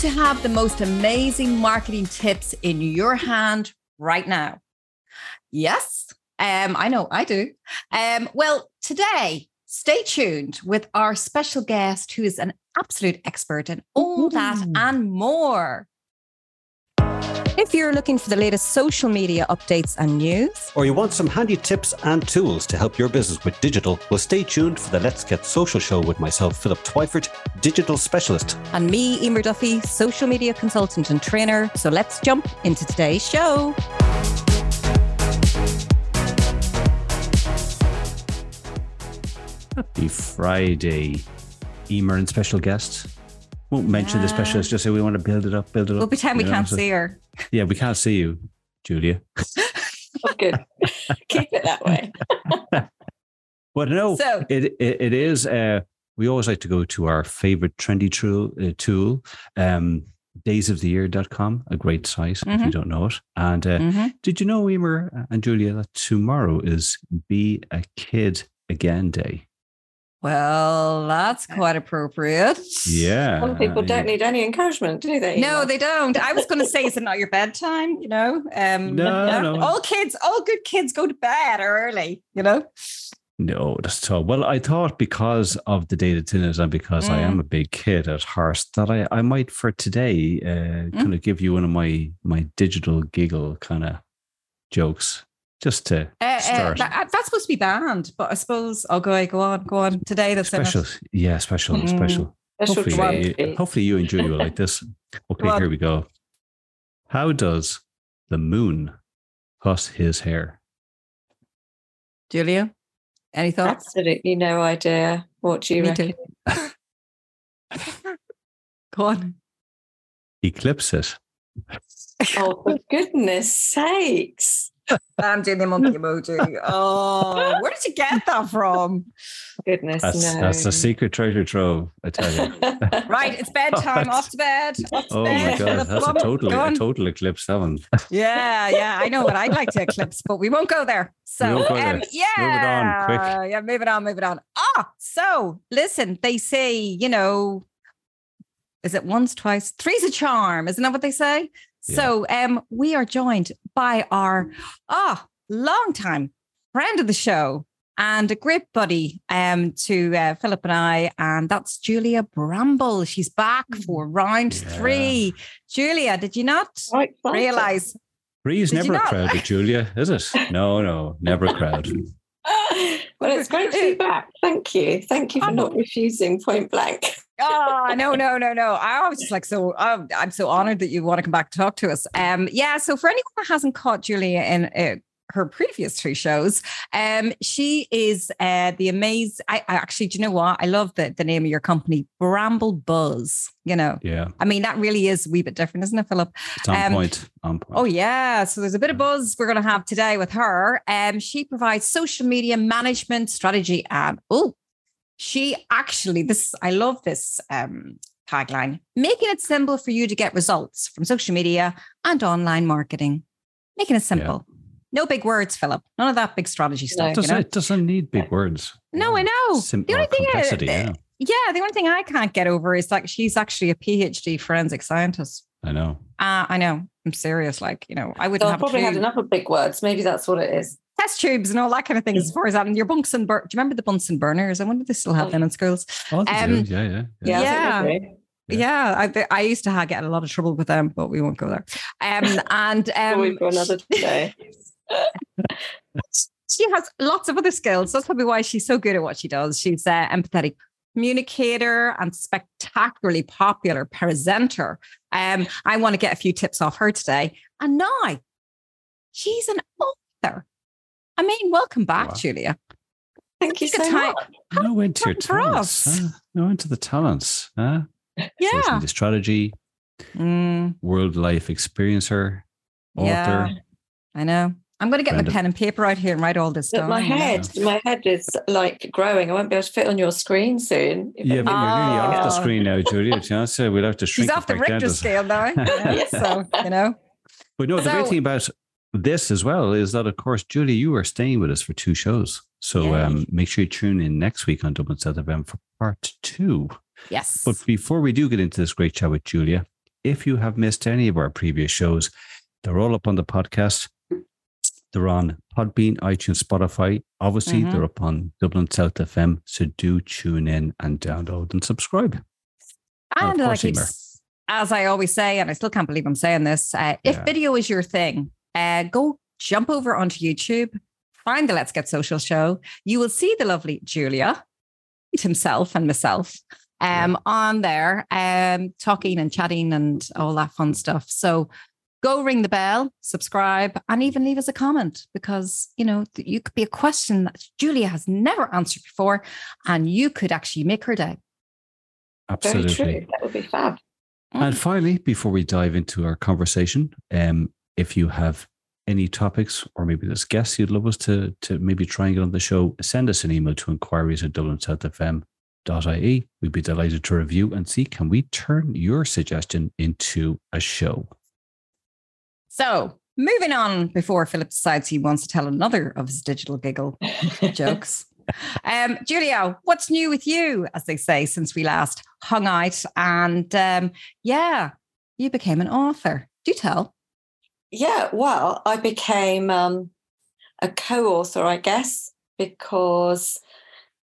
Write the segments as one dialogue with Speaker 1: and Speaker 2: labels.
Speaker 1: To have the most amazing marketing tips in your hand right now? Yes, um, I know I do. Um, well, today, stay tuned with our special guest who is an absolute expert in all Ooh. that and more. If you're looking for the latest social media updates and news,
Speaker 2: or you want some handy tips and tools to help your business with digital, well, stay tuned for the Let's Get Social show with myself, Philip Twyford, digital specialist,
Speaker 1: and me, Emer Duffy, social media consultant and trainer. So let's jump into today's show.
Speaker 2: Happy Friday, Emer and special guest. Won't mention yeah. the specialist, just say we want to build it up, build it
Speaker 1: up.
Speaker 2: We'll
Speaker 1: pretend we know, can't so, see her.
Speaker 2: Yeah, we can't see you, Julia.
Speaker 3: oh, good. Keep it that way.
Speaker 2: but no, so, it, it, it is. Uh, we always like to go to our favorite trendy tool, uh, tool um, daysoftheyear.com, a great site mm-hmm. if you mm-hmm. don't know it. And uh, mm-hmm. did you know, Emer and Julia, that tomorrow is Be a Kid Again Day?
Speaker 1: Well, that's quite appropriate.
Speaker 2: Yeah.
Speaker 3: Some people don't need any encouragement, do they?
Speaker 1: No, they don't. I was going to say, is it not your bedtime? You know,
Speaker 2: um, no, no.
Speaker 1: All kids, all good kids go to bed early. You know.
Speaker 2: No, that's so. Well, I thought because of the data tinners and because mm. I am mm. a big kid at heart, that I, I might for today uh, mm. kind of give you one of my my digital giggle kind of jokes just to uh, uh start.
Speaker 1: Uh, that, that's supposed to be banned, but I suppose I'll go. Go on, go on. Today, that's
Speaker 2: special. Yeah, special, mm. special. Hopefully, you, hopefully, you and Julia will like this. Okay, here we go. How does the moon cut his hair?
Speaker 1: Julia, any thoughts?
Speaker 3: Absolutely no idea. What do you Me reckon?
Speaker 1: go on.
Speaker 2: He clips it.
Speaker 3: Oh, for goodness sakes.
Speaker 1: I'm doing the monkey emoji. Oh, where did you get that from?
Speaker 3: Goodness,
Speaker 2: that's,
Speaker 3: no.
Speaker 2: That's a secret treasure trove, I tell you.
Speaker 1: right, it's bedtime. Oh, off to bed. Off to
Speaker 2: oh
Speaker 1: bed.
Speaker 2: my god, that's a total, a total eclipse. That one.
Speaker 1: yeah, yeah, I know what I'd like to eclipse, but we won't go there. So,
Speaker 2: go there. Um,
Speaker 1: yeah,
Speaker 2: move it on, quick.
Speaker 1: Yeah, move it on, move it on. Ah, so listen, they say, you know, is it once, twice, three's a charm? Isn't that what they say? So um, we are joined by our ah oh, long time friend of the show and a great buddy um, to uh, Philip and I, and that's Julia Bramble. She's back mm. for round yeah. three. Julia, did you not realize?
Speaker 2: Three is never a crowd with Julia, is it? No, no, never a crowd.
Speaker 3: well, it's great to be back. Thank you. Thank you for not refusing point blank.
Speaker 1: oh no no no no i was just like so um, i'm so honored that you want to come back to talk to us um yeah so for anyone that hasn't caught julia in uh, her previous two shows. Um, she is uh, the amazing. I, I, actually, do you know what? I love the the name of your company, Bramble Buzz. You know,
Speaker 2: yeah.
Speaker 1: I mean, that really is a wee bit different, isn't it, Philip?
Speaker 2: It's on um, point. On point.
Speaker 1: Oh yeah. So there's a bit of buzz we're going to have today with her. Um, she provides social media management strategy and oh, she actually, this, I love this um, tagline making it simple for you to get results from social media and online marketing. Making it simple. Yeah. No big words, Philip. None of that big strategy stuff.
Speaker 2: It doesn't,
Speaker 1: you know?
Speaker 2: it doesn't need big words.
Speaker 1: No, I know.
Speaker 2: Simple the only thing complexity, I, yeah.
Speaker 1: yeah, the only thing I can't get over is like she's actually a PhD forensic scientist.
Speaker 2: I know.
Speaker 1: Uh, I know. I'm serious. Like, you know, I wouldn't so have
Speaker 3: probably had enough of big words. Maybe that's what it is
Speaker 1: test tubes and all that kind of thing as far as that. And your Bunsen burner. Do you remember the Bunsen burners? I wonder if they still have oh. them in schools.
Speaker 2: Oh, um, yeah, yeah,
Speaker 1: yeah. Yeah. yeah. Yeah, I, I used to get a lot of trouble with them, but we won't go there. Um, and um,
Speaker 3: we go another day.
Speaker 1: she has lots of other skills. That's probably why she's so good at what she does. She's uh, empathetic communicator and spectacularly popular presenter. Um, I want to get a few tips off her today. And now she's an author. I mean, welcome back, wow. Julia.
Speaker 3: Thank you so time. much.
Speaker 2: No into your talents. Huh? No into the talents. Huh?
Speaker 1: Yeah.
Speaker 2: The strategy, mm. world life experiencer, author. Yeah,
Speaker 1: I know. I'm going to get Brenda. my pen and paper out here and write all this down.
Speaker 3: My head, yeah. my head is like growing. I won't be able to fit on your screen soon.
Speaker 2: Yeah, but you're really oh. off the screen now, Julia. So we'll have to shrink.
Speaker 1: She's off the Richter scale now. yeah, so you know.
Speaker 2: But no, the so, great thing about this as well is that, of course, Julie, you are staying with us for two shows. So yeah. um, make sure you tune in next week on Dublin South FM for part two.
Speaker 1: Yes.
Speaker 2: But before we do get into this great chat with Julia, if you have missed any of our previous shows, they're all up on the podcast. They're on Podbean, iTunes, Spotify. Obviously, mm-hmm. they're up on Dublin South FM. So do tune in and download and subscribe.
Speaker 1: And, as I always say, and I still can't believe I'm saying this, uh, if yeah. video is your thing, uh, go jump over onto YouTube, find the Let's Get Social show. You will see the lovely Julia himself and myself um, yeah. on there, um, talking and chatting and all that fun stuff. So go ring the bell, subscribe, and even leave us a comment because you know you could be a question that Julia has never answered before, and you could actually make her day.
Speaker 2: Absolutely,
Speaker 3: Very true. that would be fab.
Speaker 2: And finally, before we dive into our conversation, um, if you have any topics or maybe there's guests you'd love us to to maybe try and get on the show, send us an email to inquiries at dublinsouthfm.ie. We'd be delighted to review and see can we turn your suggestion into a show.
Speaker 1: So moving on before Philip decides he wants to tell another of his digital giggle jokes. Um, Julia, what's new with you, as they say, since we last hung out? And um, yeah, you became an author. Do you tell.
Speaker 3: Yeah, well, I became um, a co author, I guess, because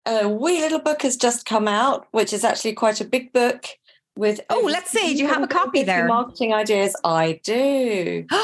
Speaker 3: a wee little book has just come out, which is actually quite a big book with.
Speaker 1: Oh, let's see. Do you have a copy there?
Speaker 3: Marketing ideas. I do.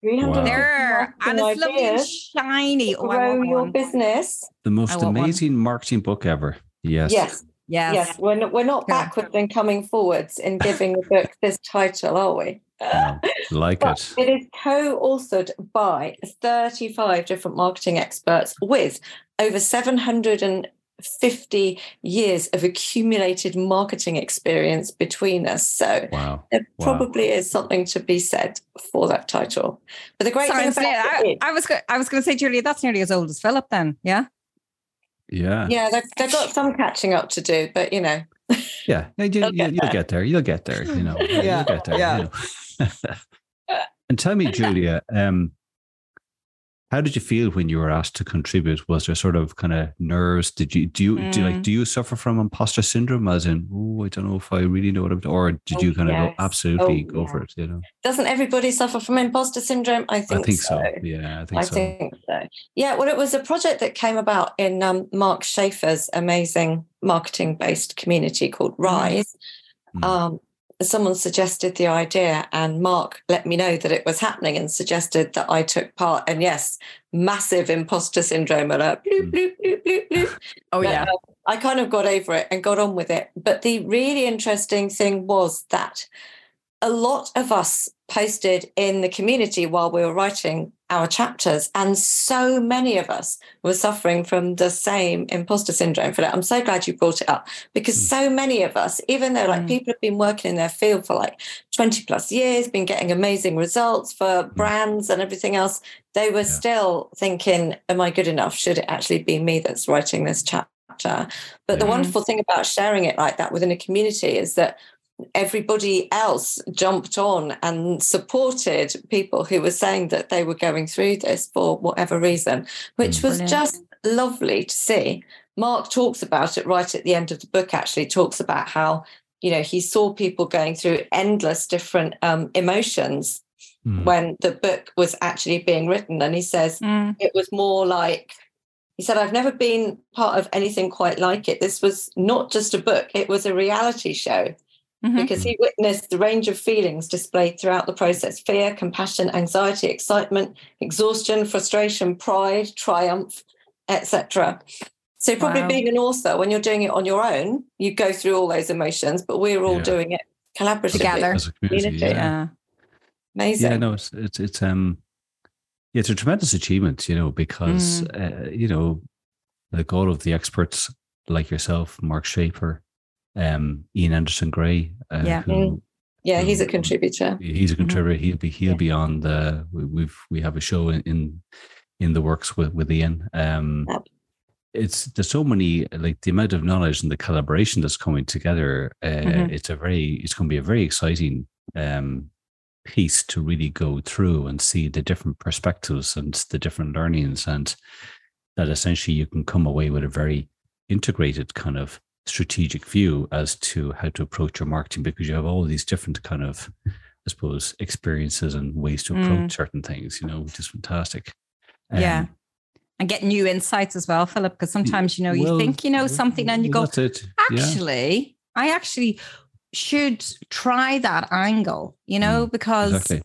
Speaker 1: 300 wow. there and it's lovely and shiny.
Speaker 3: Oh, grow your one. business.
Speaker 2: The most amazing one. marketing book ever. Yes.
Speaker 3: Yes. Yes. Yes. We're not, we're not backwards and coming forwards in giving the book this title, are we?
Speaker 2: No, like it.
Speaker 3: It is co-authored by 35 different marketing experts with over 700 and 50 years of accumulated marketing experience between us. So
Speaker 2: wow.
Speaker 3: there wow. probably is something to be said for that title. But the great Sorry, thing about
Speaker 1: I, it, I was go- I was going to say, Julia, that's nearly as old as Philip then, yeah?
Speaker 2: Yeah.
Speaker 3: Yeah, they've, they've got some catching up to do, but you know.
Speaker 2: Yeah, you, will get, you, get there. You'll get there, you know. yeah. You'll get there. Yeah. You know. and tell me, Julia, um, how did you feel when you were asked to contribute? Was there sort of kind of nerves? Did you do you mm. do you, like do you suffer from imposter syndrome? As in, oh, I don't know if I really know what I'm doing, or did oh, you kind yes. of go, absolutely oh, go yeah. for it? You know,
Speaker 3: doesn't everybody suffer from imposter syndrome? I think.
Speaker 2: I think
Speaker 3: so.
Speaker 2: so. Yeah, I think so.
Speaker 3: I
Speaker 2: so.
Speaker 3: think so. Yeah. Well, it was a project that came about in um, Mark Schaefer's amazing marketing-based community called mm. Rise. Mm. Um, someone suggested the idea and Mark let me know that it was happening and suggested that I took part. And yes, massive imposter syndrome alert. Bloop, bloop, bloop, bloop, bloop.
Speaker 1: Oh, but, yeah. Uh,
Speaker 3: I kind of got over it and got on with it. But the really interesting thing was that a lot of us posted in the community while we were writing our chapters. And so many of us were suffering from the same imposter syndrome for that. I'm so glad you brought it up because mm. so many of us, even though like mm. people have been working in their field for like 20 plus years, been getting amazing results for mm. brands and everything else, they were yeah. still thinking, Am I good enough? Should it actually be me that's writing this chapter? But yeah. the wonderful thing about sharing it like that within a community is that everybody else jumped on and supported people who were saying that they were going through this for whatever reason, which mm. was Brilliant. just lovely to see. Mark talks about it right at the end of the book, actually, talks about how, you know, he saw people going through endless different um, emotions mm. when the book was actually being written. And he says mm. it was more like, he said, I've never been part of anything quite like it. This was not just a book, it was a reality show mm-hmm. because he witnessed the range of feelings displayed throughout the process fear, compassion, anxiety, excitement, exhaustion, frustration, pride, triumph, etc. So, probably wow. being an author, when you're doing it on your own, you go through all those emotions, but we're all yeah. doing it collaboratively
Speaker 1: together.
Speaker 2: As a community, yeah.
Speaker 3: yeah. Amazing.
Speaker 2: Yeah, no, it's, it's, it's, um, yeah, it's a tremendous achievement, you know, because, mm. uh, you know, like all of the experts like yourself, Mark Schaefer, um, Ian Anderson Gray.
Speaker 1: Uh, yeah. Who,
Speaker 3: mm. yeah, he's a contributor.
Speaker 2: He's a mm-hmm. contributor. Mm-hmm. He'll be he'll yeah. be on the we've we have a show in in, in the works with with Ian. Um, yep. It's there's so many like the amount of knowledge and the collaboration that's coming together. Uh, mm-hmm. It's a very it's going to be a very exciting um, piece to really go through and see the different perspectives and the different learnings and that essentially you can come away with a very integrated kind of strategic view as to how to approach your marketing because you have all these different kind of I suppose experiences and ways to approach mm. certain things, you know, which is fantastic.
Speaker 1: Um, yeah. And get new insights as well, Philip, because sometimes, you know, you think you know something and you go, actually, yeah. I actually should try that angle, you know, mm, because exactly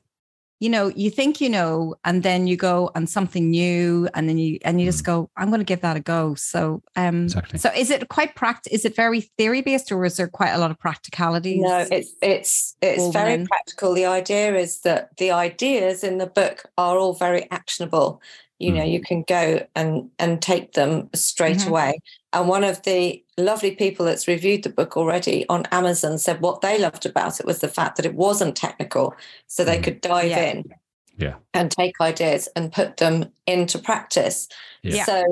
Speaker 1: you know, you think you know, and then you go and something new, and then you and you just mm. go, I'm going to give that a go. So, um, exactly. so is it quite practical? Is it very theory based, or is there quite a lot of practicality?
Speaker 3: No, it's it's it's very in? practical. The idea is that the ideas in the book are all very actionable you know you mm. can go and and take them straight mm-hmm. away and one of the lovely people that's reviewed the book already on amazon said what they loved about it was the fact that it wasn't technical so they mm. could dive
Speaker 2: yeah.
Speaker 3: in
Speaker 2: yeah
Speaker 3: and take ideas and put them into practice yeah. so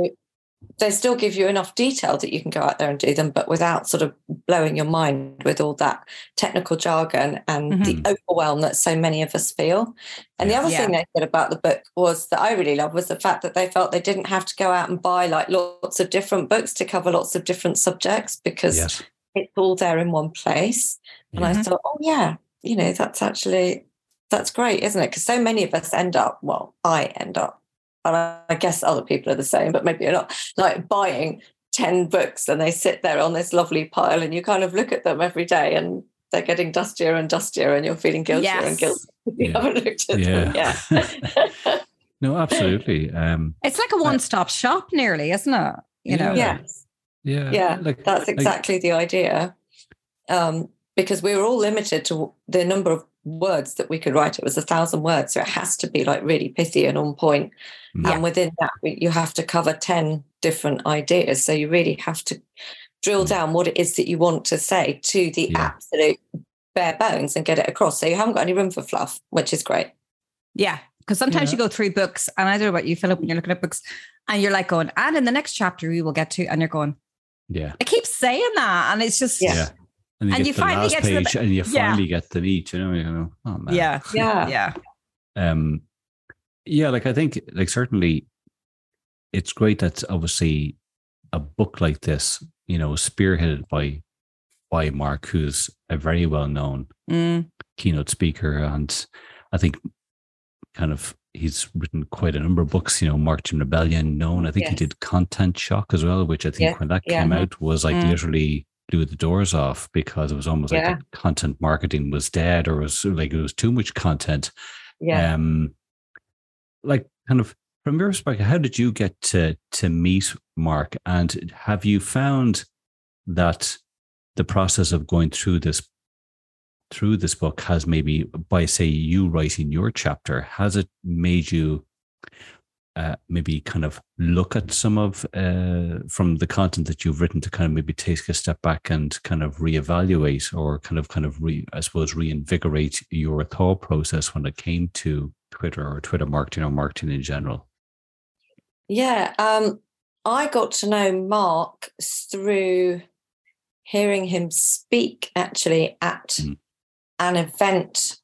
Speaker 3: they still give you enough detail that you can go out there and do them, but without sort of blowing your mind with all that technical jargon and mm-hmm. the overwhelm that so many of us feel. And the other yeah. thing they said about the book was that I really love was the fact that they felt they didn't have to go out and buy like lots of different books to cover lots of different subjects because yes. it's all there in one place. And mm-hmm. I thought, oh yeah, you know, that's actually that's great, isn't it? Because so many of us end up, well, I end up and I guess other people are the same, but maybe you're not, like buying 10 books and they sit there on this lovely pile and you kind of look at them every day and they're getting dustier and dustier and you're feeling guiltier yes. and guilty. You yeah. haven't looked at yeah. them.
Speaker 2: Yeah. no, absolutely. Um,
Speaker 1: it's like a one-stop shop nearly, isn't it? You know?
Speaker 3: Yes.
Speaker 2: Yeah.
Speaker 3: Yeah. Like, that's exactly like, the idea. Um, because we were all limited to the number of words that we could write. It was a thousand words. So it has to be like really pithy and on point. Yeah. And within that, you have to cover 10 different ideas. So you really have to drill mm. down what it is that you want to say to the yeah. absolute bare bones and get it across. So you haven't got any room for fluff, which is great.
Speaker 1: Yeah. Because sometimes yeah. you go through books, and I don't know about you, Philip, when you're looking at books, and you're like going, and in the next chapter we will get to, and you're going,
Speaker 2: yeah,
Speaker 1: I keep saying that, and it's just,
Speaker 2: yeah. And you, and you finally get to the, and you finally get the each, you know, you know, oh man.
Speaker 1: Yeah. Yeah. Yeah.
Speaker 2: Um, yeah, like I think, like certainly, it's great that obviously a book like this, you know, spearheaded by by Mark, who's a very well known mm. keynote speaker, and I think kind of he's written quite a number of books. You know, Marketing Rebellion, known. I think yes. he did Content Shock as well, which I think when that yeah. came out was like mm. literally blew the doors off because it was almost yeah. like content marketing was dead or was like it was too much content.
Speaker 3: Yeah.
Speaker 2: Um, like kind of from your perspective, how did you get to to meet Mark, and have you found that the process of going through this through this book has maybe by say you writing your chapter has it made you uh, maybe kind of look at some of uh, from the content that you've written to kind of maybe take a step back and kind of reevaluate or kind of kind of re, I suppose reinvigorate your thought process when it came to Twitter or Twitter marketing or marketing in general?
Speaker 3: Yeah, um, I got to know Mark through hearing him speak actually at mm. an event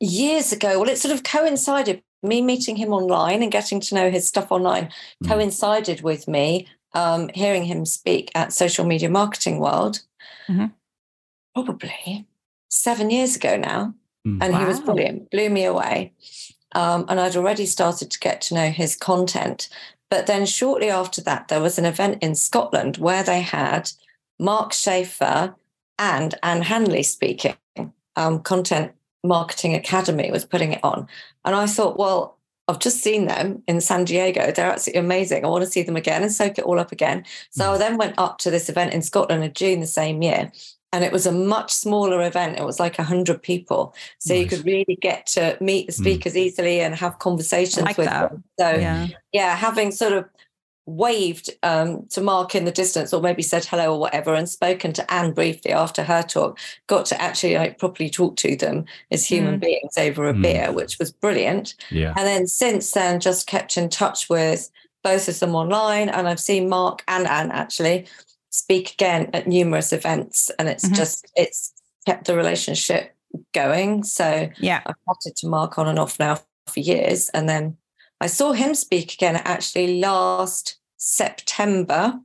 Speaker 3: years ago. Well, it sort of coincided me meeting him online and getting to know his stuff online mm. coincided with me um, hearing him speak at Social Media Marketing World, mm-hmm. probably seven years ago now. Mm. And wow. he was brilliant, blew me away. Um, and I'd already started to get to know his content. But then shortly after that, there was an event in Scotland where they had Mark Schaefer and Ann Handley speaking. Um, Content Marketing Academy was putting it on. And I thought, well, I've just seen them in San Diego. They're absolutely amazing. I want to see them again and soak it all up again. So mm. I then went up to this event in Scotland in June the same year and it was a much smaller event. It was like 100 people. So nice. you could really get to meet the hmm. speakers mm. easily and have conversations like with that. them. So, yeah. yeah, having sort of waved um, to Mark in the distance or maybe said hello or whatever and spoken to Ann briefly after her talk, got to actually like properly talk to them as human mm. beings over a mm. beer, which was brilliant.
Speaker 2: Yeah.
Speaker 3: And then since then, just kept in touch with both of them online. And I've seen Mark and Ann actually speak again at numerous events and it's mm-hmm. just it's kept the relationship going so
Speaker 1: yeah
Speaker 3: i've wanted to mark on and off now for years and then i saw him speak again actually last september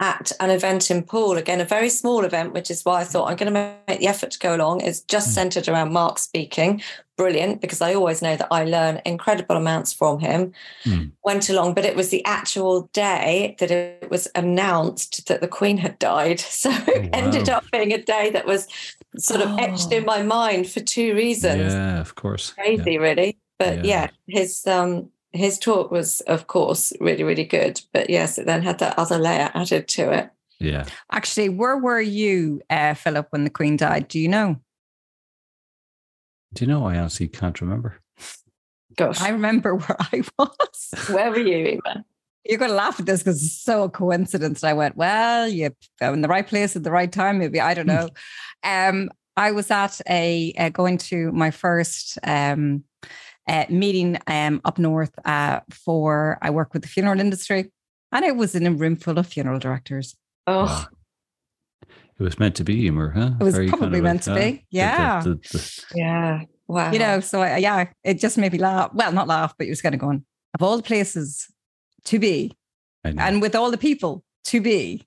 Speaker 3: at an event in Poole, again, a very small event, which is why I thought I'm going to make the effort to go along. It's just mm. centered around Mark speaking. Brilliant, because I always know that I learn incredible amounts from him. Mm. Went along, but it was the actual day that it was announced that the Queen had died. So oh, it ended up being a day that was sort of oh. etched in my mind for two reasons.
Speaker 2: Yeah, of course.
Speaker 3: Crazy,
Speaker 2: yeah.
Speaker 3: really. But yeah. yeah, his um his talk was, of course, really, really good. But yes, it then had that other layer added to it.
Speaker 2: Yeah.
Speaker 1: Actually, where were you, uh, Philip, when the Queen died? Do you know?
Speaker 2: Do you know? I honestly can't remember.
Speaker 3: Gosh.
Speaker 1: I remember where I was.
Speaker 3: Where were you, Eva?
Speaker 1: You're going to laugh at this because it's so a coincidence. I went, well, you're in the right place at the right time, maybe. I don't know. um, I was at a, uh, going to my first um, uh, meeting um, up north uh, for I work with the funeral industry, and it was in a room full of funeral directors.
Speaker 3: Oh.
Speaker 2: It was meant to be humor, huh?
Speaker 1: It was Very probably kind of meant like, to be. Yeah. The, the,
Speaker 3: the, yeah. Wow.
Speaker 1: You know, so I, yeah, it just made me laugh. Well, not laugh, but it was kind of going, of all the places to be, and with all the people to be.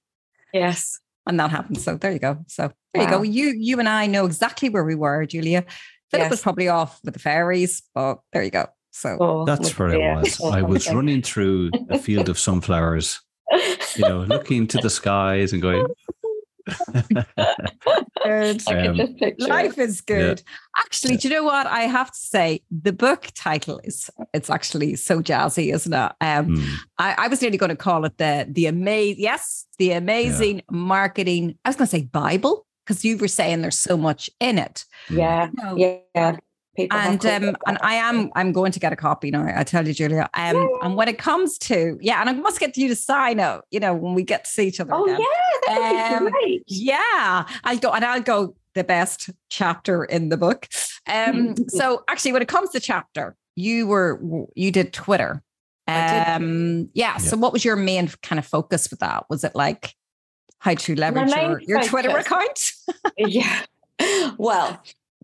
Speaker 3: Yes.
Speaker 1: And that happened. So there you go. So there wow. you go. You you and I know exactly where we were, Julia. Philip yes. was probably off with the fairies, but there you go. So
Speaker 2: oh, that's where I was. I was running through a field of sunflowers, you know, looking to the skies and going.
Speaker 1: good. Um, life is good. Yeah. Actually, yeah. do you know what? I have to say, the book title is it's actually so jazzy, isn't it? Um, hmm. I, I, was nearly going to call it the the amazing yes, the amazing yeah. marketing. I was going to say Bible because you were saying there's so much in it.
Speaker 3: Yeah, you know, yeah.
Speaker 1: People and um, and I am I'm going to get a copy now. I tell you, Julia. Um, yeah. and when it comes to yeah, and I must get you to sign up. You know, when we get to see each other.
Speaker 3: Oh
Speaker 1: again.
Speaker 3: yeah, that would um, be great.
Speaker 1: Yeah, I'll go and I'll go the best chapter in the book. Um, so actually, when it comes to chapter, you were you did Twitter. Um, yeah. So what was your main kind of focus with that? Was it like how to leverage your, your Twitter account?
Speaker 3: yeah. Well,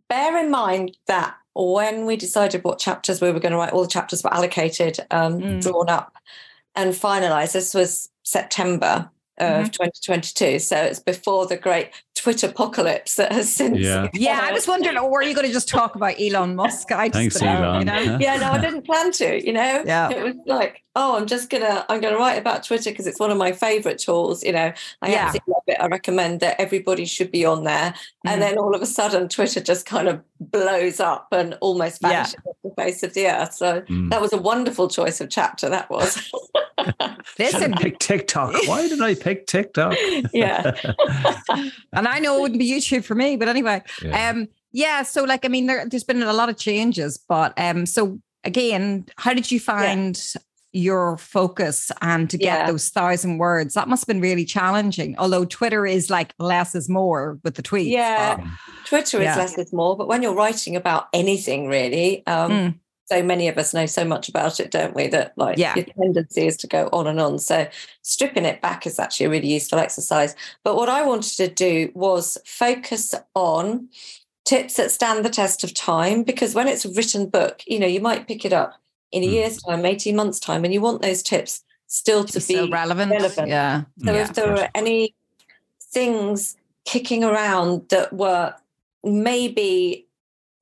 Speaker 3: bear in mind that when we decided what chapters we were going to write, all the chapters were allocated, um, mm. drawn up, and finalized. This was September of mm-hmm. 2022. So it's before the great Twitter apocalypse that has since.
Speaker 2: Yeah,
Speaker 1: yeah I was wondering, or were you going to just talk about Elon Musk? I
Speaker 2: Thanks, Elon.
Speaker 3: You know? yeah, no, I didn't plan to. You know,
Speaker 1: yeah,
Speaker 3: it was like, oh, I'm just gonna, I'm gonna write about Twitter because it's one of my favorite tools. You know, I yeah. absolutely love it. I recommend that everybody should be on there. Mm. And then all of a sudden, Twitter just kind of blows up and almost vanishes yeah. off the face of the earth. So mm. that was a wonderful choice of chapter. That was.
Speaker 2: Listen, pick TikTok. Why did I pick TikTok?
Speaker 3: yeah.
Speaker 1: and I know it wouldn't be YouTube for me, but anyway. Yeah. Um, yeah. So like, I mean, there, has been a lot of changes, but um, so again, how did you find yeah. your focus and to get yeah. those thousand words? That must have been really challenging. Although Twitter is like less is more with the tweets.
Speaker 3: Yeah. But, Twitter is less is more, but when you're writing about anything really, um, mm so many of us know so much about it, don't we? That like yeah. your tendency is to go on and on. So stripping it back is actually a really useful exercise. But what I wanted to do was focus on tips that stand the test of time because when it's a written book, you know, you might pick it up in a mm. year's time, 18 months' time, and you want those tips still to be
Speaker 1: relevant.
Speaker 3: relevant.
Speaker 1: Yeah.
Speaker 3: So
Speaker 1: yeah,
Speaker 3: if there were any things kicking around that were maybe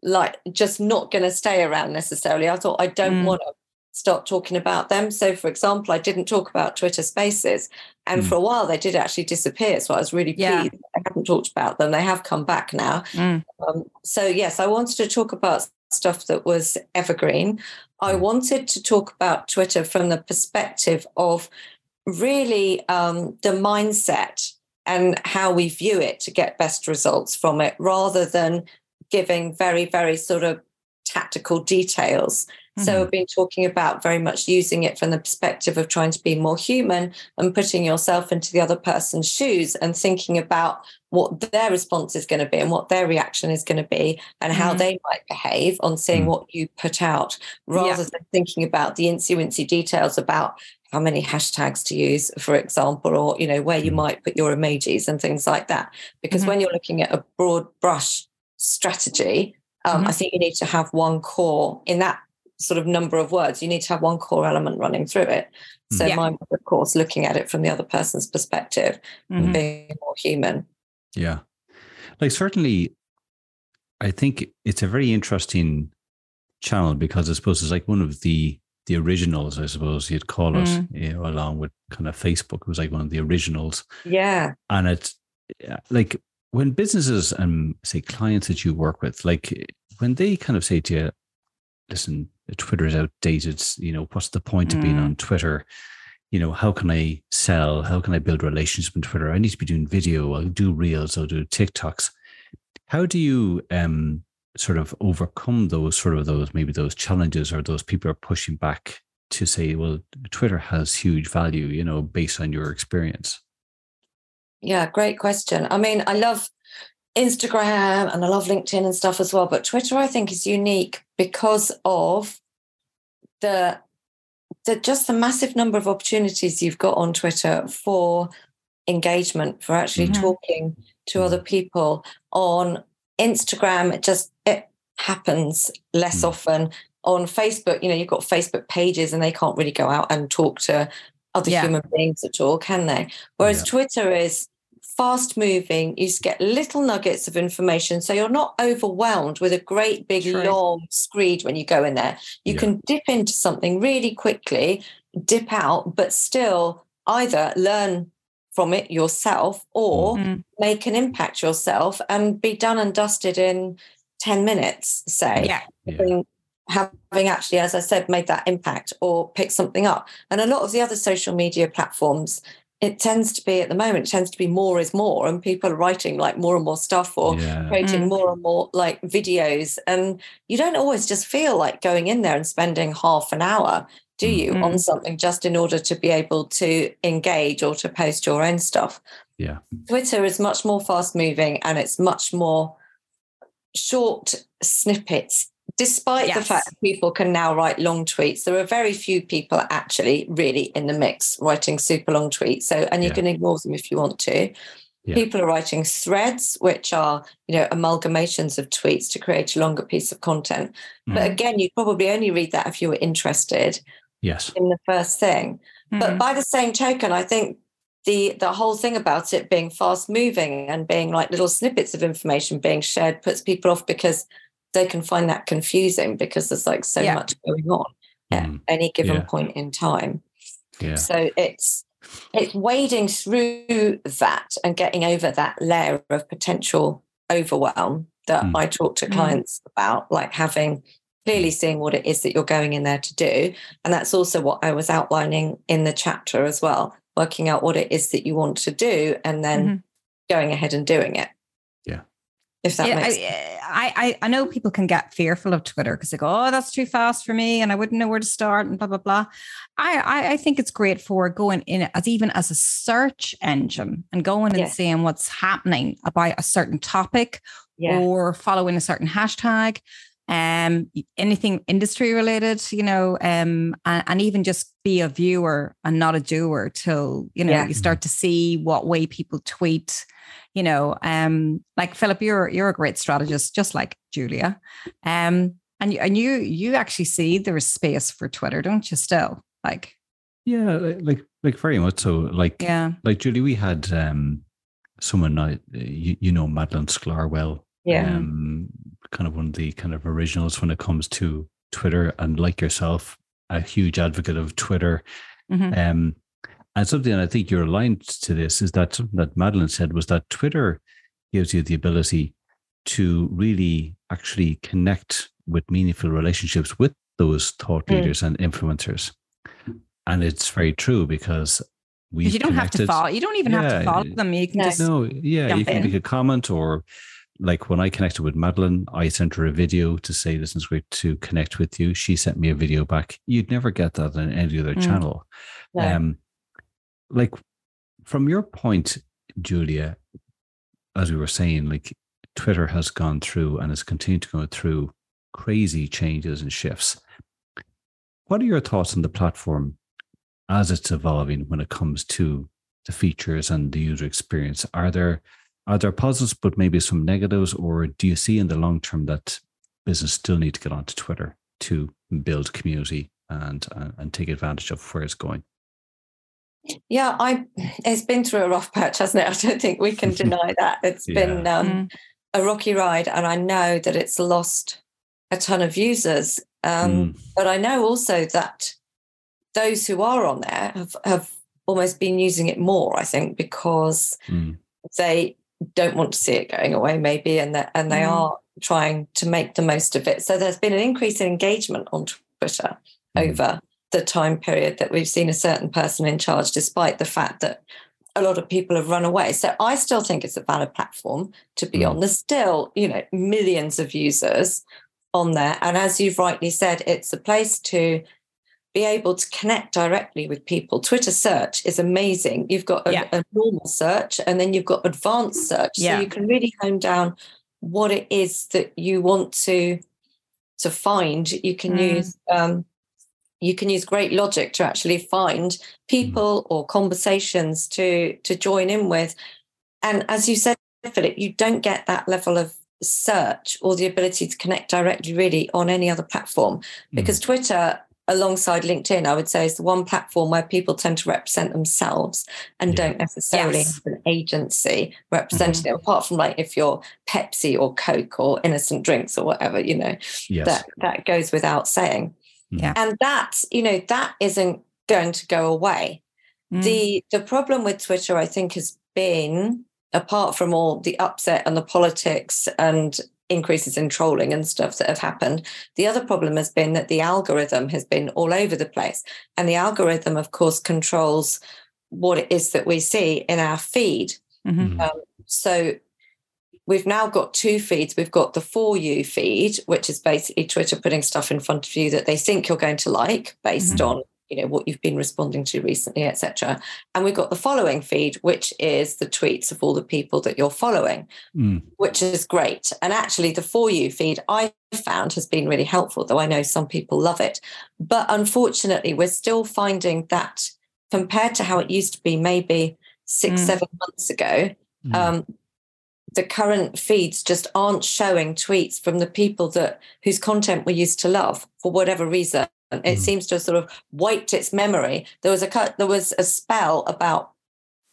Speaker 3: like just not going to stay around necessarily. I thought I don't mm. want to start talking about them. So, for example, I didn't talk about Twitter Spaces, and mm. for a while they did actually disappear. So I was really pleased yeah. I haven't talked about them. They have come back now. Mm. Um, so yes, I wanted to talk about stuff that was evergreen. I mm. wanted to talk about Twitter from the perspective of really um, the mindset and how we view it to get best results from it rather than giving very, very sort of tactical details. Mm-hmm. So we've been talking about very much using it from the perspective of trying to be more human and putting yourself into the other person's shoes and thinking about what their response is going to be and what their reaction is going to be and how mm-hmm. they might behave on seeing mm-hmm. what you put out rather yeah. than thinking about the incy details about how many hashtags to use for example or you know where you mm. might put your emojis and things like that because mm-hmm. when you're looking at a broad brush strategy, um, mm-hmm. I think you need to have one core in that sort of number of words. You need to have one core element running through it. So yeah. mine of course, looking at it from the other person's perspective mm-hmm. and being more human.
Speaker 2: Yeah. Like certainly I think it's a very interesting channel because I suppose it's like one of the the originals, I suppose you'd call it, mm. you know, along with kind of Facebook. It was like one of the originals.
Speaker 3: Yeah.
Speaker 2: And it's like when businesses and say clients that you work with, like when they kind of say to you, listen, Twitter is outdated, you know, what's the point mm. of being mm. on Twitter? You know, how can I sell? How can I build relationships on Twitter? I need to be doing video, I'll do reels, I'll do TikToks. How do you um sort of overcome those sort of those maybe those challenges or those people are pushing back to say, well, Twitter has huge value, you know, based on your experience?
Speaker 3: Yeah, great question. I mean, I love Instagram and I love LinkedIn and stuff as well, but Twitter I think is unique because of the the just the massive number of opportunities you've got on Twitter for engagement, for actually mm-hmm. talking to other people on Instagram. It just it happens less mm. often. On Facebook, you know, you've got Facebook pages and they can't really go out and talk to other yeah. human beings at all, can they? Whereas yeah. Twitter is fast moving, you just get little nuggets of information. So you're not overwhelmed with a great big True. long screed when you go in there. You yeah. can dip into something really quickly, dip out, but still either learn from it yourself or mm-hmm. make an impact yourself and be done and dusted in 10 minutes, say.
Speaker 1: Yeah. Having,
Speaker 3: having actually, as I said, made that impact or picked something up. And a lot of the other social media platforms, it tends to be at the moment, it tends to be more is more, and people are writing like more and more stuff or yeah. creating mm. more and more like videos. And you don't always just feel like going in there and spending half an hour do you mm-hmm. on something just in order to be able to engage or to post your own stuff
Speaker 2: yeah
Speaker 3: twitter is much more fast moving and it's much more short snippets despite yes. the fact that people can now write long tweets there are very few people actually really in the mix writing super long tweets so and you yeah. can ignore them if you want to yeah. People are writing threads, which are, you know, amalgamations of tweets to create a longer piece of content. Mm. But again, you'd probably only read that if you were interested
Speaker 2: yes
Speaker 3: in the first thing mm-hmm. but by the same token i think the the whole thing about it being fast moving and being like little snippets of information being shared puts people off because they can find that confusing because there's like so yeah. much going on at mm. any given yeah. point in time
Speaker 2: yeah.
Speaker 3: so it's it's wading through that and getting over that layer of potential overwhelm that mm. I talk to mm. clients mm. about, like having clearly seeing what it is that you're going in there to do. And that's also what I was outlining in the chapter as well, working out what it is that you want to do and then mm-hmm. going ahead and doing it.
Speaker 2: Yeah.
Speaker 3: If that yeah, makes
Speaker 1: I, I, I know people can get fearful of Twitter because they go, oh, that's too fast for me and I wouldn't know where to start and blah, blah, blah. I, I, I think it's great for going in as even as a search engine and going and seeing what's happening about a certain topic yeah. or following a certain hashtag um, anything industry related, you know, um, and, and, even just be a viewer and not a doer till, you know, yeah. you start to see what way people tweet, you know, um, like Philip, you're, you're a great strategist, just like Julia. Um, and you, and you, you actually see there is space for Twitter, don't you still like?
Speaker 2: Yeah, like, like very much so. Like,
Speaker 1: yeah,
Speaker 2: like Julie, we had, um, someone, uh, you, you know, Madalyn Sklar well,
Speaker 3: yeah.
Speaker 2: Um, kind of one of the kind of originals when it comes to Twitter, and like yourself, a huge advocate of Twitter. Mm-hmm. Um, and something I think you're aligned to this is that something that Madalyn said was that Twitter gives you the ability to really actually connect with meaningful relationships with those thought mm. leaders mm. and influencers. And it's very true because we
Speaker 1: you don't connected. have to follow. You don't even yeah, have to follow them. You can just
Speaker 2: no, yeah, you can in. make a comment or like when I connected with Madalyn, I sent her a video to say, "Listen, it's great to connect with you." She sent me a video back. You'd never get that on any other mm. channel. Um, like from your point, Julia, as we were saying, like Twitter has gone through and has continued to go through crazy changes and shifts. What are your thoughts on the platform as it's evolving when it comes to the features and the user experience? Are there are there positives, but maybe some negatives, or do you see in the long term that business still need to get onto Twitter? to build community and uh, and take advantage of where it's going.
Speaker 3: Yeah, I it's been through a rough patch, hasn't it? I don't think we can deny that. It's yeah. been um, mm. a rocky ride, and I know that it's lost a ton of users. Um, mm. But I know also that those who are on there have, have almost been using it more. I think because mm. they don't want to see it going away, maybe, and that and they mm. are trying to make the most of it. So there's been an increase in engagement on Twitter mm. over the time period that we've seen a certain person in charge, despite the fact that a lot of people have run away. So I still think it's a valid platform to be mm. on. There's still, you know, millions of users on there. And as you've rightly said, it's a place to be able to connect directly with people. Twitter search is amazing. You've got a, yeah. a normal search and then you've got advanced search. Yeah. So you can really hone down what it is that you want to to find. You can mm. use um, you can use great logic to actually find mm. people mm. or conversations to to join in with. And as you said, Philip, you don't get that level of search or the ability to connect directly really on any other platform because mm. Twitter alongside LinkedIn, I would say is the one platform where people tend to represent themselves and yeah. don't necessarily yes. have an agency representing mm-hmm. them, apart from like if you're Pepsi or Coke or innocent drinks or whatever, you know, yes. that that goes without saying.
Speaker 1: Mm. Yeah.
Speaker 3: And that, you know, that isn't going to go away. Mm. The the problem with Twitter, I think, has been apart from all the upset and the politics and increases in trolling and stuff that have happened. The other problem has been that the algorithm has been all over the place. And the algorithm, of course, controls what it is that we see in our feed. Mm-hmm. Um, so we've now got two feeds. We've got the For You feed, which is basically Twitter putting stuff in front of you that they think you're going to like based mm-hmm. on you know what you've been responding to recently etc and we've got the following feed which is the tweets of all the people that you're following mm. which is great and actually the for you feed i found has been really helpful though i know some people love it but unfortunately we're still finding that compared to how it used to be maybe six mm. seven months ago mm. um, the current feeds just aren't showing tweets from the people that whose content we used to love for whatever reason it mm. seems to have sort of wiped its memory. There was a there was a spell about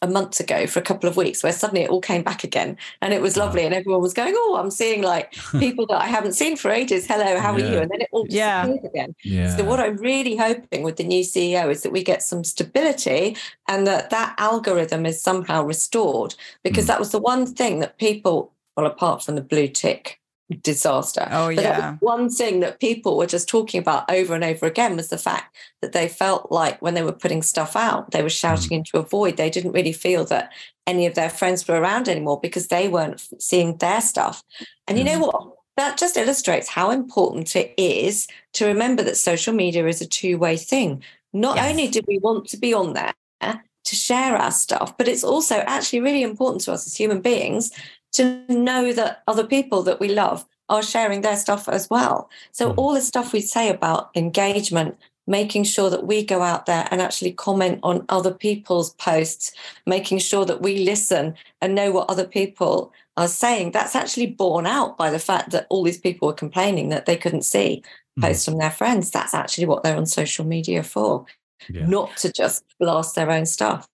Speaker 3: a month ago for a couple of weeks where suddenly it all came back again and it was lovely and everyone was going oh i'm seeing like people that i haven't seen for ages hello how yeah. are you and then it all yeah. again yeah. so what i'm really hoping with the new ceo is that we get some stability and that that algorithm is somehow restored because mm. that was the one thing that people well apart from the blue tick disaster.
Speaker 1: Oh yeah.
Speaker 3: one thing that people were just talking about over and over again was the fact that they felt like when they were putting stuff out, they were shouting mm. into a void. They didn't really feel that any of their friends were around anymore because they weren't seeing their stuff. And you know mm. what? That just illustrates how important it is to remember that social media is a two-way thing. Not yes. only do we want to be on there to share our stuff, but it's also actually really important to us as human beings to know that other people that we love are sharing their stuff as well. So, mm. all the stuff we say about engagement, making sure that we go out there and actually comment on other people's posts, making sure that we listen and know what other people are saying, that's actually borne out by the fact that all these people were complaining that they couldn't see mm. posts from their friends. That's actually what they're on social media for, yeah. not to just blast their own stuff.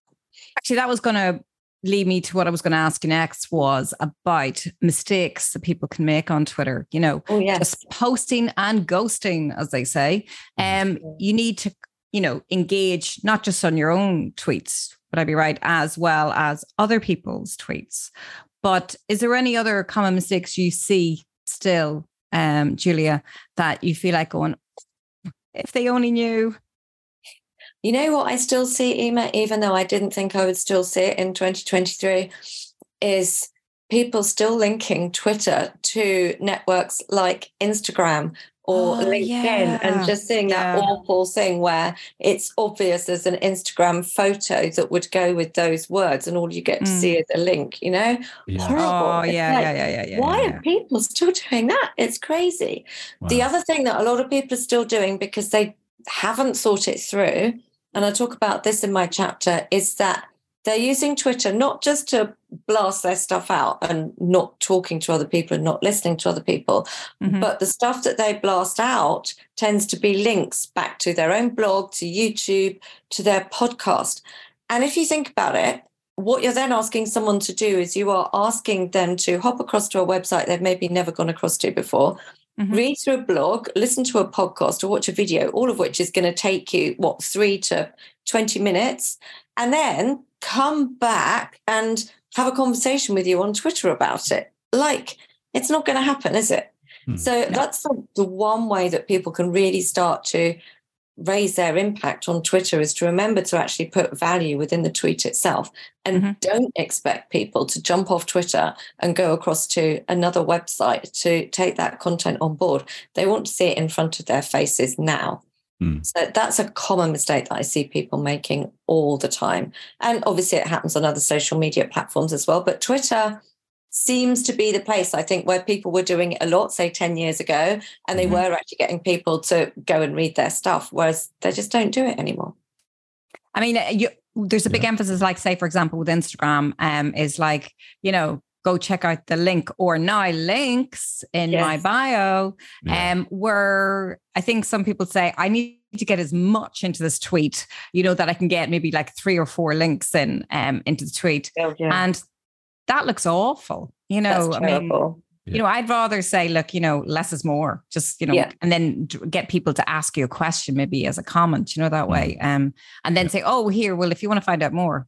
Speaker 1: Actually, that was going to lead me to what I was going to ask you next was about mistakes that people can make on Twitter. You know,
Speaker 3: oh, yes.
Speaker 1: just posting and ghosting, as they say. Um, you need to, you know, engage not just on your own tweets, would I be right, as well as other people's tweets. But is there any other common mistakes you see still, um, Julia, that you feel like going, if they only knew,
Speaker 3: you know what I still see, Emer, even though I didn't think I would still see it in 2023, is people still linking Twitter to networks like Instagram or oh, LinkedIn yeah. and just seeing yeah. that awful thing where it's obvious there's an Instagram photo that would go with those words and all you get to mm. see is a link, you know?
Speaker 1: Yeah. Oh, yeah, like, yeah, yeah, yeah, yeah.
Speaker 3: Why
Speaker 1: yeah.
Speaker 3: are people still doing that? It's crazy. Wow. The other thing that a lot of people are still doing because they haven't thought it through and I talk about this in my chapter, is that they're using Twitter not just to blast their stuff out and not talking to other people and not listening to other people, mm-hmm. but the stuff that they blast out tends to be links back to their own blog, to YouTube, to their podcast. And if you think about it, what you're then asking someone to do is you are asking them to hop across to a website they've maybe never gone across to before, mm-hmm. read through a blog, listen to a podcast, or watch a video, all of which is going to take you, what, three to 20 minutes, and then come back and have a conversation with you on Twitter about it. Like, it's not going to happen, is it? Hmm. So that's the, the one way that people can really start to raise their impact on Twitter is to remember to actually put value within the tweet itself and mm-hmm. don't expect people to jump off Twitter and go across to another website to take that content on board. They want to see it in front of their faces now. Mm. So that's a common mistake that I see people making all the time. And obviously, it happens on other social media platforms as well. But Twitter seems to be the place, I think, where people were doing it a lot, say 10 years ago, and they mm-hmm. were actually getting people to go and read their stuff, whereas they just don't do it anymore.
Speaker 1: I mean, uh, you, there's a big yeah. emphasis, like, say, for example, with Instagram, um, is like, you know, go check out the link or now links in yes. my bio. Yeah. Um, where I think some people say, I need to get as much into this tweet, you know, that I can get maybe like three or four links in um into the tweet. Oh, yeah. And that looks awful. You know, I mean you know, I'd rather say, look, you know, less is more. Just you know, yeah. and then get people to ask you a question, maybe as a comment, you know, that way. Mm. Um, and then yeah. say, oh, here, well, if you want to find out more,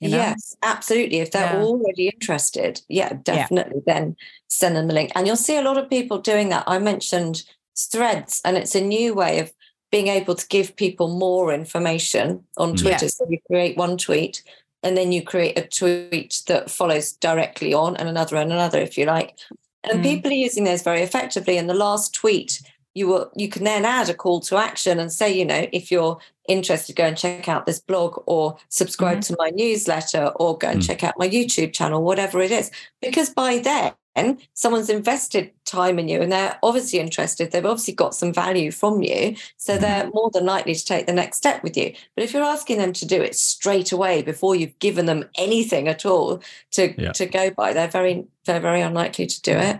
Speaker 3: you know? Yes, absolutely. If they're yeah. already interested, yeah, definitely yeah. then send them a link. And you'll see a lot of people doing that. I mentioned threads, and it's a new way of being able to give people more information on mm. Twitter. Yeah. So you create one tweet and then you create a tweet that follows directly on and another and another, if you like. And mm. people are using those very effectively. And the last tweet you will you can then add a call to action and say you know if you're interested go and check out this blog or subscribe mm-hmm. to my newsletter or go and mm check out my youtube channel whatever it is because by then someone's invested time in you and they're obviously interested they've obviously got some value from you so mm they're more than likely to take the next step with you but if you're asking them to do it straight away before you've given them anything at all to yeah. to go by they're very they're very unlikely to do it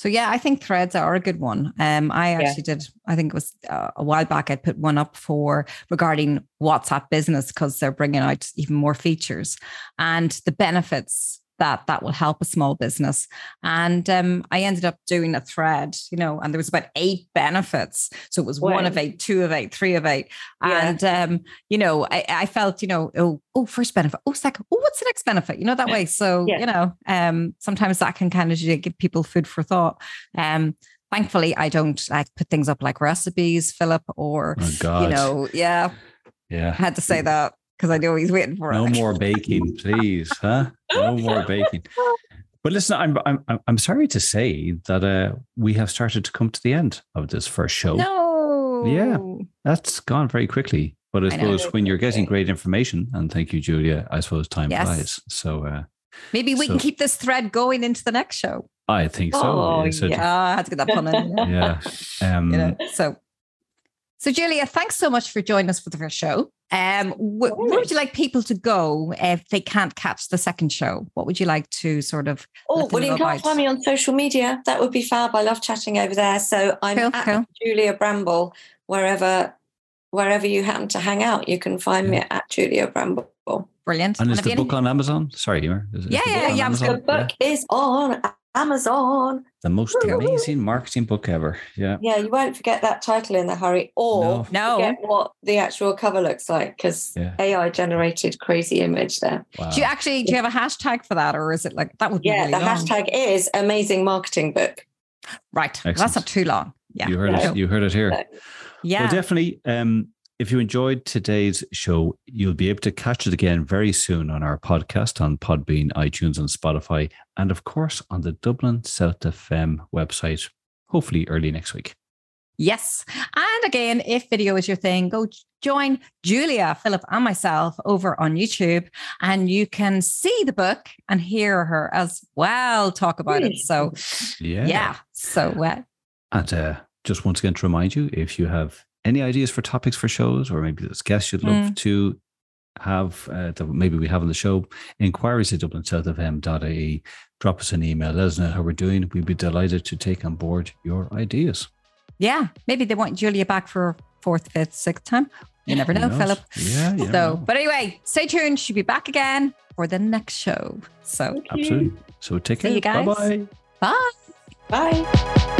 Speaker 1: so yeah, I think threads are a good one. Um, I actually yeah. did. I think it was uh, a while back. I put one up for regarding WhatsApp business because they're bringing out even more features and the benefits that that will help a small business. And um, I ended up doing a thread, you know, and there was about eight benefits. So it was one of eight, two of eight, three of eight. Yeah. And, um, you know, I, I, felt, you know, oh, oh, first benefit. Oh, second. Oh, what's the next benefit? You know, that way. So, yeah. you know, um, sometimes that can kind of give people food for thought. Um, thankfully, I don't like put things up like recipes, Philip, or, oh, you know, yeah.
Speaker 2: Yeah. I
Speaker 1: had to say that because I know he's waiting for
Speaker 2: no it. No more baking, please, huh? No more baking. But listen, I'm I'm I'm sorry to say that uh, we have started to come to the end of this first show.
Speaker 1: No,
Speaker 2: yeah, that's gone very quickly. But I, I suppose know. when you're getting great information, and thank you, Julia, I suppose time yes. flies. So uh,
Speaker 1: maybe we so, can keep this thread going into the next show.
Speaker 2: I think so.
Speaker 1: Oh, yeah. yeah. I had to get that pun in.
Speaker 2: Yeah. yeah. Um, you know,
Speaker 1: so so, Julia, thanks so much for joining us for the first show. Um, wh- where would you like people to go if they can't catch the second show? What would you like to sort of?
Speaker 3: Oh, well, you can find me on social media. That would be fab. I love chatting over there. So I'm cool, at cool. Julia Bramble wherever wherever you happen to hang out. You can find yeah. me at Julia Bramble.
Speaker 1: Brilliant.
Speaker 2: And, and is the book on Amazon? Sorry,
Speaker 1: you yeah, yeah, yeah.
Speaker 3: The book yeah. is on Amazon.
Speaker 2: The most amazing marketing book ever. Yeah.
Speaker 3: Yeah, you won't forget that title in the hurry or
Speaker 1: no.
Speaker 3: forget what the actual cover looks like because yeah. AI generated crazy image there.
Speaker 1: Wow. Do you actually do you have a hashtag for that or is it like that would
Speaker 3: Yeah,
Speaker 1: really
Speaker 3: the
Speaker 1: long.
Speaker 3: hashtag is amazing marketing book.
Speaker 1: Right. That's not too long. Yeah.
Speaker 2: You heard it. You heard it here.
Speaker 1: Yeah.
Speaker 2: Well, definitely um if you enjoyed today's show, you'll be able to catch it again very soon on our podcast on Podbean, iTunes, and Spotify, and of course on the Dublin South FM website, hopefully early next week.
Speaker 1: Yes. And again, if video is your thing, go join Julia, Philip, and myself over on YouTube, and you can see the book and hear her as well talk about it. So, yeah. Yeah. So, uh,
Speaker 2: and uh, just once again to remind you if you have any ideas for topics for shows or maybe there's guests you'd love mm. to have uh, that maybe we have on the show, inquiries at dublin south dublinsouthfm.ie. Drop us an email. Let us know how we're doing. We'd be delighted to take on board your ideas.
Speaker 1: Yeah, maybe they want Julia back for fourth, fifth, sixth time. You never know, Philip.
Speaker 2: Yeah, yeah.
Speaker 1: So, but anyway, stay tuned. She'll be back again for the next show. So,
Speaker 2: absolutely. So, take
Speaker 1: See
Speaker 2: care.
Speaker 1: You guys.
Speaker 2: Bye-bye.
Speaker 1: Bye.
Speaker 3: Bye.